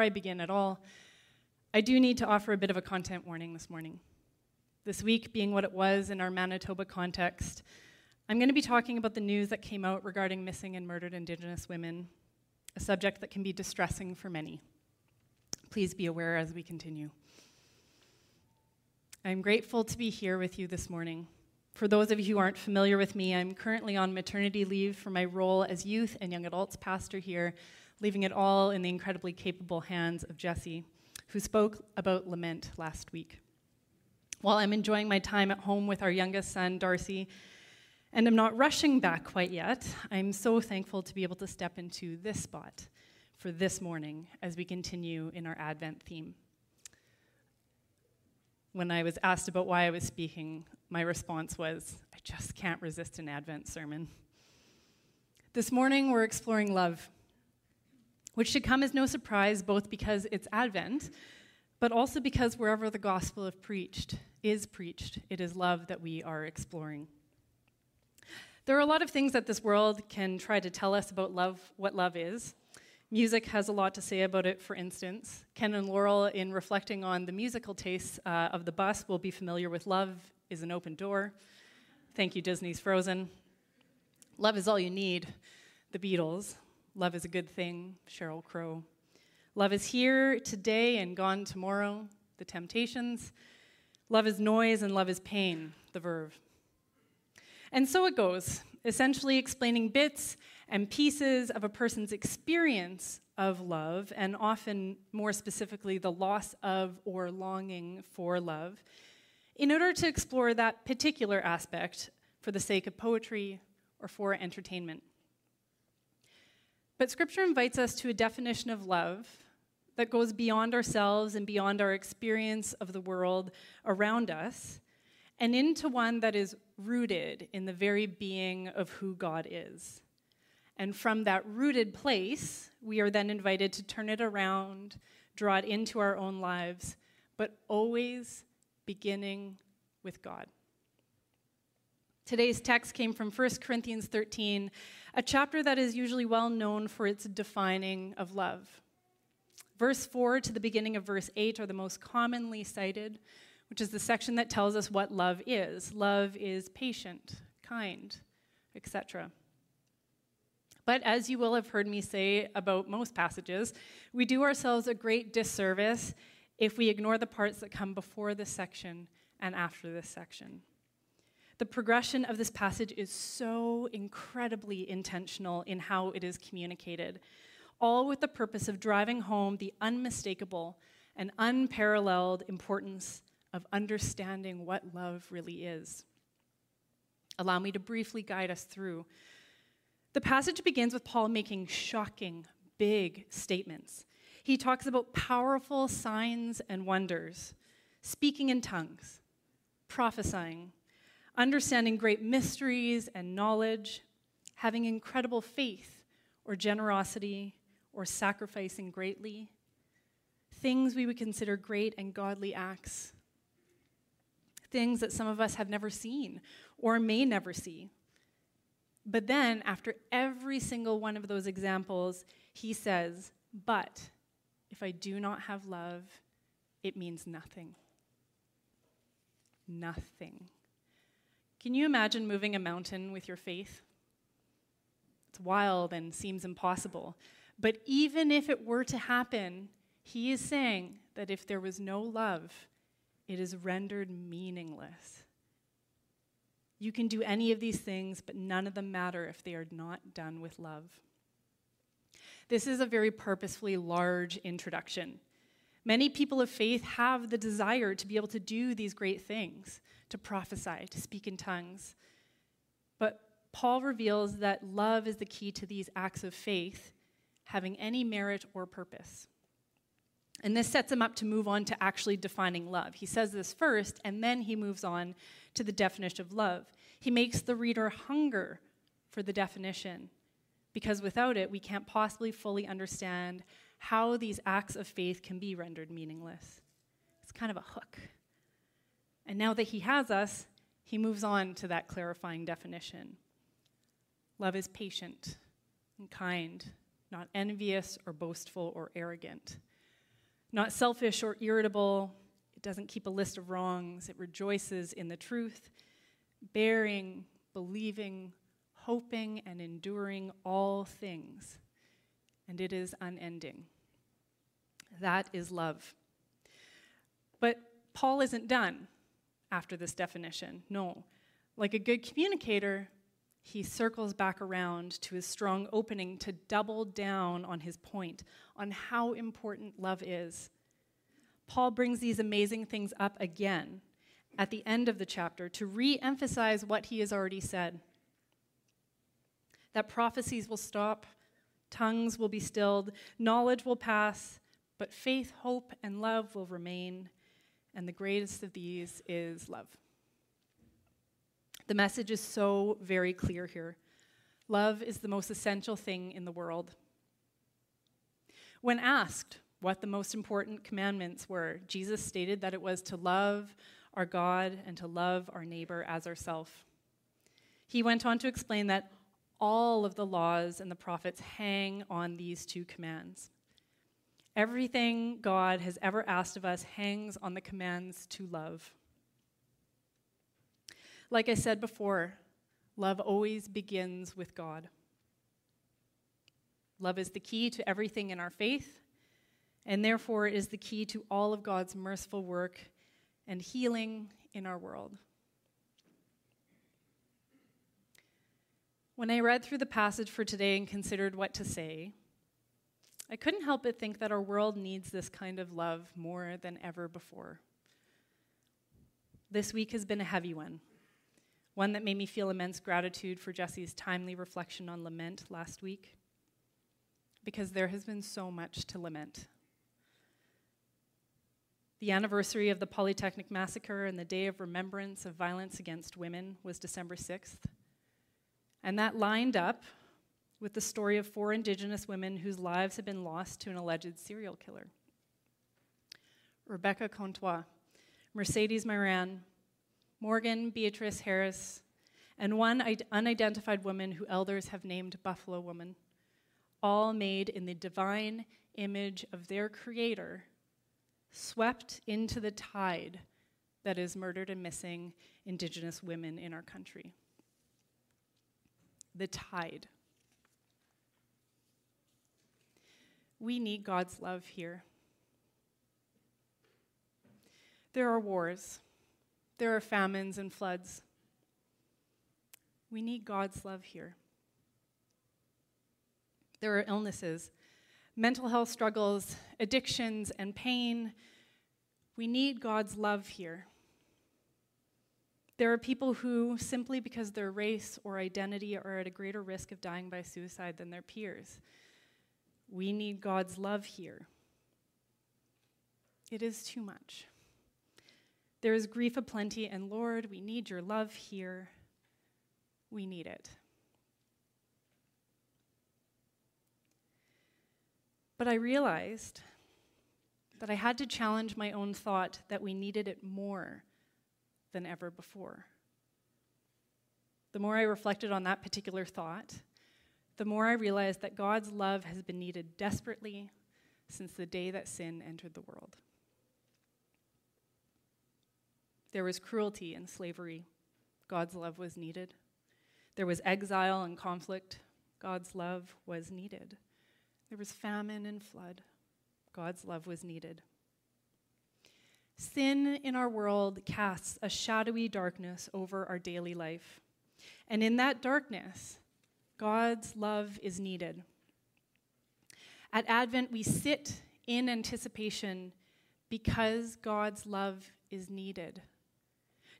before I begin at all, I do need to offer a bit of a content warning this morning. This week being what it was in our Manitoba context, I'm going to be talking about the news that came out regarding missing and murdered Indigenous women, a subject that can be distressing for many. Please be aware as we continue. I'm grateful to be here with you this morning. For those of you who aren't familiar with me, I'm currently on maternity leave for my role as youth and young adults pastor here, leaving it all in the incredibly capable hands of Jesse, who spoke about lament last week. While I'm enjoying my time at home with our youngest son, Darcy, and I'm not rushing back quite yet, I'm so thankful to be able to step into this spot for this morning as we continue in our Advent theme. When I was asked about why I was speaking, my response was, I just can't resist an Advent sermon. This morning, we're exploring love, which should come as no surprise, both because it's Advent, but also because wherever the gospel of preached is preached, it is love that we are exploring. There are a lot of things that this world can try to tell us about love, what love is. Music has a lot to say about it, for instance. Ken and Laurel, in reflecting on the musical tastes uh, of the bus, will be familiar with Love is an Open Door. Thank you, Disney's Frozen. Love is All You Need, The Beatles. Love is a Good Thing, Sheryl Crow. Love is Here Today and Gone Tomorrow, The Temptations. Love is Noise and Love is Pain, The Verve. And so it goes, essentially explaining bits and pieces of a person's experience of love, and often more specifically, the loss of or longing for love, in order to explore that particular aspect for the sake of poetry or for entertainment. But Scripture invites us to a definition of love that goes beyond ourselves and beyond our experience of the world around us, and into one that is rooted in the very being of who God is. And from that rooted place, we are then invited to turn it around, draw it into our own lives, but always beginning with God. Today's text came from 1 Corinthians 13, a chapter that is usually well known for its defining of love. Verse 4 to the beginning of verse 8 are the most commonly cited, which is the section that tells us what love is. Love is patient, kind, etc. But as you will have heard me say about most passages, we do ourselves a great disservice if we ignore the parts that come before this section and after this section. The progression of this passage is so incredibly intentional in how it is communicated, all with the purpose of driving home the unmistakable and unparalleled importance of understanding what love really is. Allow me to briefly guide us through the passage begins with Paul making shocking, big statements. He talks about powerful signs and wonders, speaking in tongues, prophesying, understanding great mysteries and knowledge, having incredible faith or generosity or sacrificing greatly, things we would consider great and godly acts, things that some of us have never seen or may never see. But then, after every single one of those examples, he says, But if I do not have love, it means nothing. Nothing. Can you imagine moving a mountain with your faith? It's wild and seems impossible. But even if it were to happen, he is saying that if there was no love, it is rendered meaningless. You can do any of these things, but none of them matter if they are not done with love. This is a very purposefully large introduction. Many people of faith have the desire to be able to do these great things, to prophesy, to speak in tongues. But Paul reveals that love is the key to these acts of faith having any merit or purpose. And this sets him up to move on to actually defining love. He says this first, and then he moves on to the definition of love. He makes the reader hunger for the definition, because without it, we can't possibly fully understand how these acts of faith can be rendered meaningless. It's kind of a hook. And now that he has us, he moves on to that clarifying definition. Love is patient and kind, not envious or boastful or arrogant. Not selfish or irritable. It doesn't keep a list of wrongs. It rejoices in the truth, bearing, believing, hoping, and enduring all things. And it is unending. That is love. But Paul isn't done after this definition. No. Like a good communicator, he circles back around to his strong opening to double down on his point on how important love is. Paul brings these amazing things up again at the end of the chapter to re emphasize what he has already said that prophecies will stop, tongues will be stilled, knowledge will pass, but faith, hope, and love will remain, and the greatest of these is love. The message is so very clear here. Love is the most essential thing in the world. When asked what the most important commandments were, Jesus stated that it was to love our God and to love our neighbor as ourselves. He went on to explain that all of the laws and the prophets hang on these two commands. Everything God has ever asked of us hangs on the commands to love. Like I said before, love always begins with God. Love is the key to everything in our faith, and therefore is the key to all of God's merciful work and healing in our world. When I read through the passage for today and considered what to say, I couldn't help but think that our world needs this kind of love more than ever before. This week has been a heavy one one that made me feel immense gratitude for Jesse's timely reflection on lament last week, because there has been so much to lament. The anniversary of the Polytechnic Massacre and the Day of Remembrance of Violence Against Women was December 6th. And that lined up with the story of four Indigenous women whose lives had been lost to an alleged serial killer Rebecca Contois, Marcedes Myran, Morgan Beatrice Harris, and one unidentified woman who elders have named Buffalo Woman, all made in the divine image of their Creator, swept into the tide that is murdered and missing Indigenous women in our country. The tide. We need God's love here. There are wars. There are famines and floods. We need God's love here. There are illnesses, mental health struggles, addictions, and pain. We need God's love here. There are people who, simply because their race or identity, are at a greater risk of dying by suicide than their peers. We need God's love here. It is too much. There is grief aplenty, and Lord, we need your love here. We need it. But I realized that I had to challenge my own thought that we needed it more than ever before. The more I reflected on that particular thought, the more I realized that God's love has been needed desperately since the day that sin entered the world. There was cruelty and slavery. God's love was needed. There was exile and conflict. God's love was needed. There was famine and flood. God's love was needed. Sin in our world casts a shadowy darkness over our daily life. And in that darkness, God's love is needed. At Advent, we sit in anticipation because God's love is needed.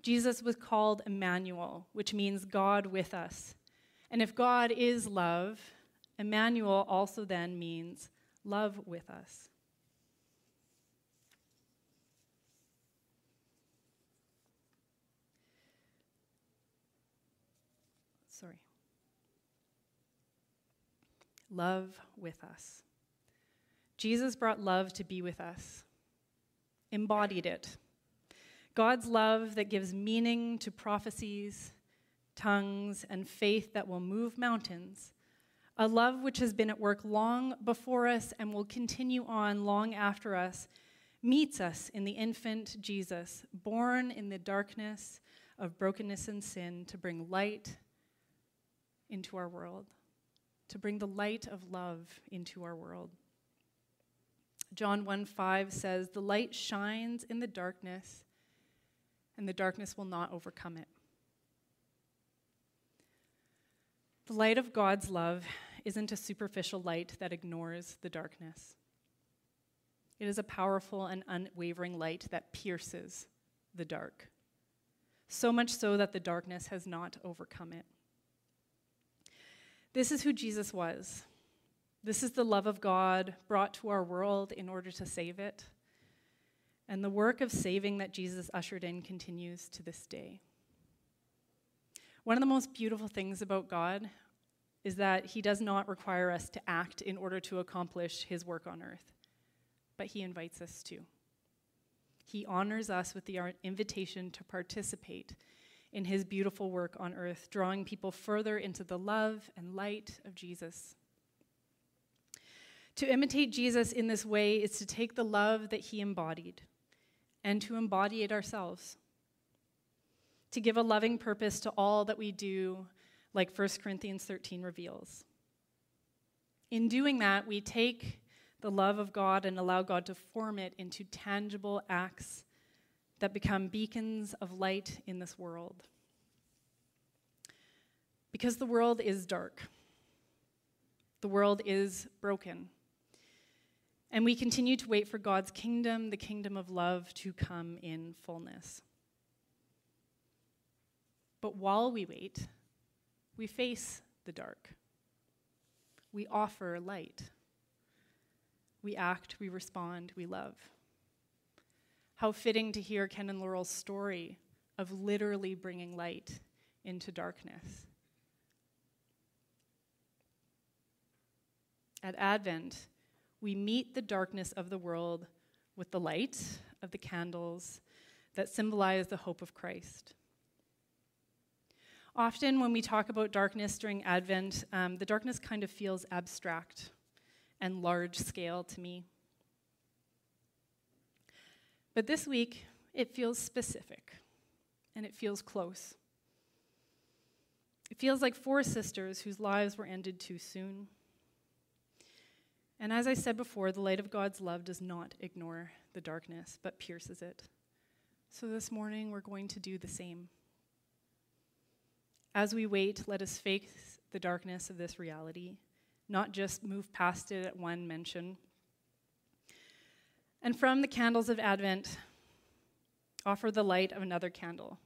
Jesus was called Emmanuel, which means God with us. And if God is love, Emmanuel also then means love with us. Sorry. Love with us. Jesus brought love to be with us, embodied it God's love that gives meaning to prophecies, tongues, and faith that will move mountains. A love which has been at work long before us and will continue on long after us meets us in the infant Jesus, born in the darkness of brokenness and sin to bring light into our world, to bring the light of love into our world. John 1 5 says, The light shines in the darkness, and the darkness will not overcome it. The light of God's love isn't a superficial light that ignores the darkness. It is a powerful and unwavering light that pierces the dark, so much so that the darkness has not overcome it. This is who Jesus was. This is the love of God brought to our world in order to save it. And the work of saving that Jesus ushered in continues to this day. One of the most beautiful things about God is that he does not require us to act in order to accomplish his work on earth, but he invites us to. He honors us with the invitation to participate in his beautiful work on earth, drawing people further into the love and light of Jesus. To imitate Jesus in this way is to take the love that he embodied and to embody it ourselves. To give a loving purpose to all that we do, like 1 Corinthians 13 reveals. In doing that, we take the love of God and allow God to form it into tangible acts that become beacons of light in this world. Because the world is dark, the world is broken. And we continue to wait for God's kingdom, the kingdom of love, to come in fullness. But while we wait, we face the dark. We offer light. We act, we respond, we love. How fitting to hear Ken and Laurel's story of literally bringing light into darkness. At Advent, we meet the darkness of the world with the light of the candles that symbolize the hope of Christ. Often, when we talk about darkness during Advent, um, the darkness kind of feels abstract and large scale to me. But this week, it feels specific and it feels close. It feels like four sisters whose lives were ended too soon. And as I said before, the light of God's love does not ignore the darkness, but pierces it. So this morning, we're going to do the same. As we wait, let us face the darkness of this reality, not just move past it at one mention. And from the candles of Advent, offer the light of another candle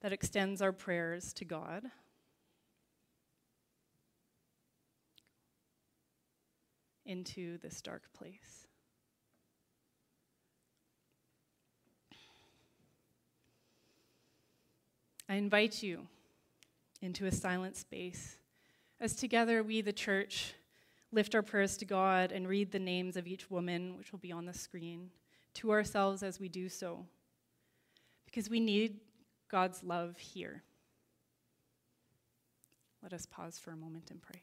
that extends our prayers to God. Into this dark place. I invite you into a silent space. As together we, the church, lift our prayers to God and read the names of each woman, which will be on the screen, to ourselves as we do so. Because we need God's love here. Let us pause for a moment and pray.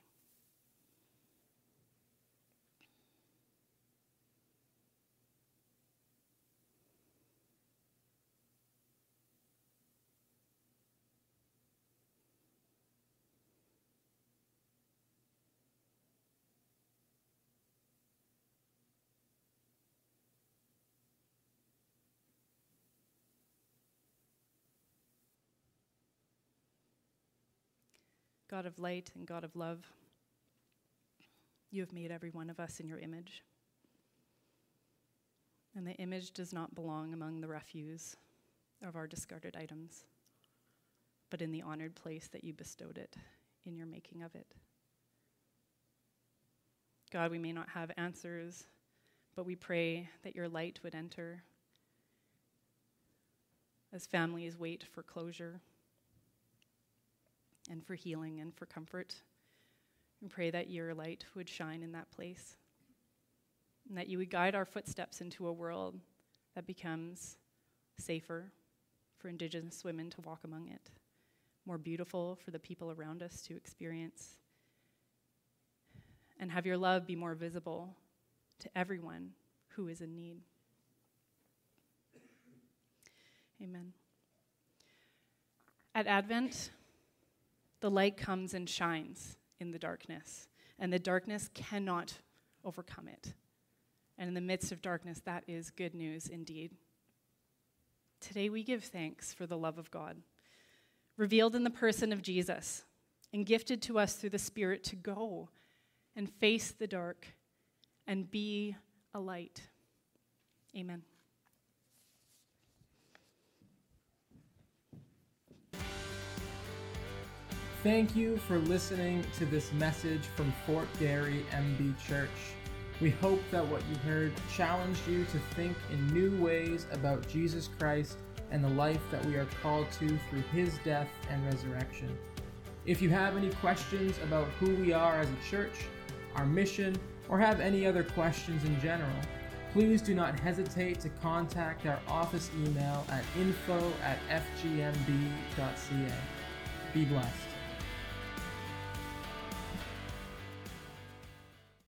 God of light and God of love, you have made every one of us in your image. And the image does not belong among the refuse of our discarded items, but in the honored place that you bestowed it in your making of it. God, we may not have answers, but we pray that your light would enter as families wait for closure and for healing and for comfort. And pray that your light would shine in that place. And that you would guide our footsteps into a world that becomes safer for Indigenous women to walk among it, more beautiful for the people around us to experience, and have your love be more visible to everyone who is in need. Amen. At Advent, the light comes and shines in the darkness, and the darkness cannot overcome it. And in the midst of darkness, that is good news indeed. Today, we give thanks for the love of God, revealed in the person of Jesus, and gifted to us through the Spirit to go and face the dark and be a light. Amen. Thank you for listening to this message from Fort Garry MB Church. We hope that what you heard challenged you to think in new ways about Jesus Christ and the life that we are called to through his death and resurrection. If you have any questions about who we are as a church, our mission, or have any other questions in general, please do not hesitate to contact our office email at info at fgmb.ca. Be blessed.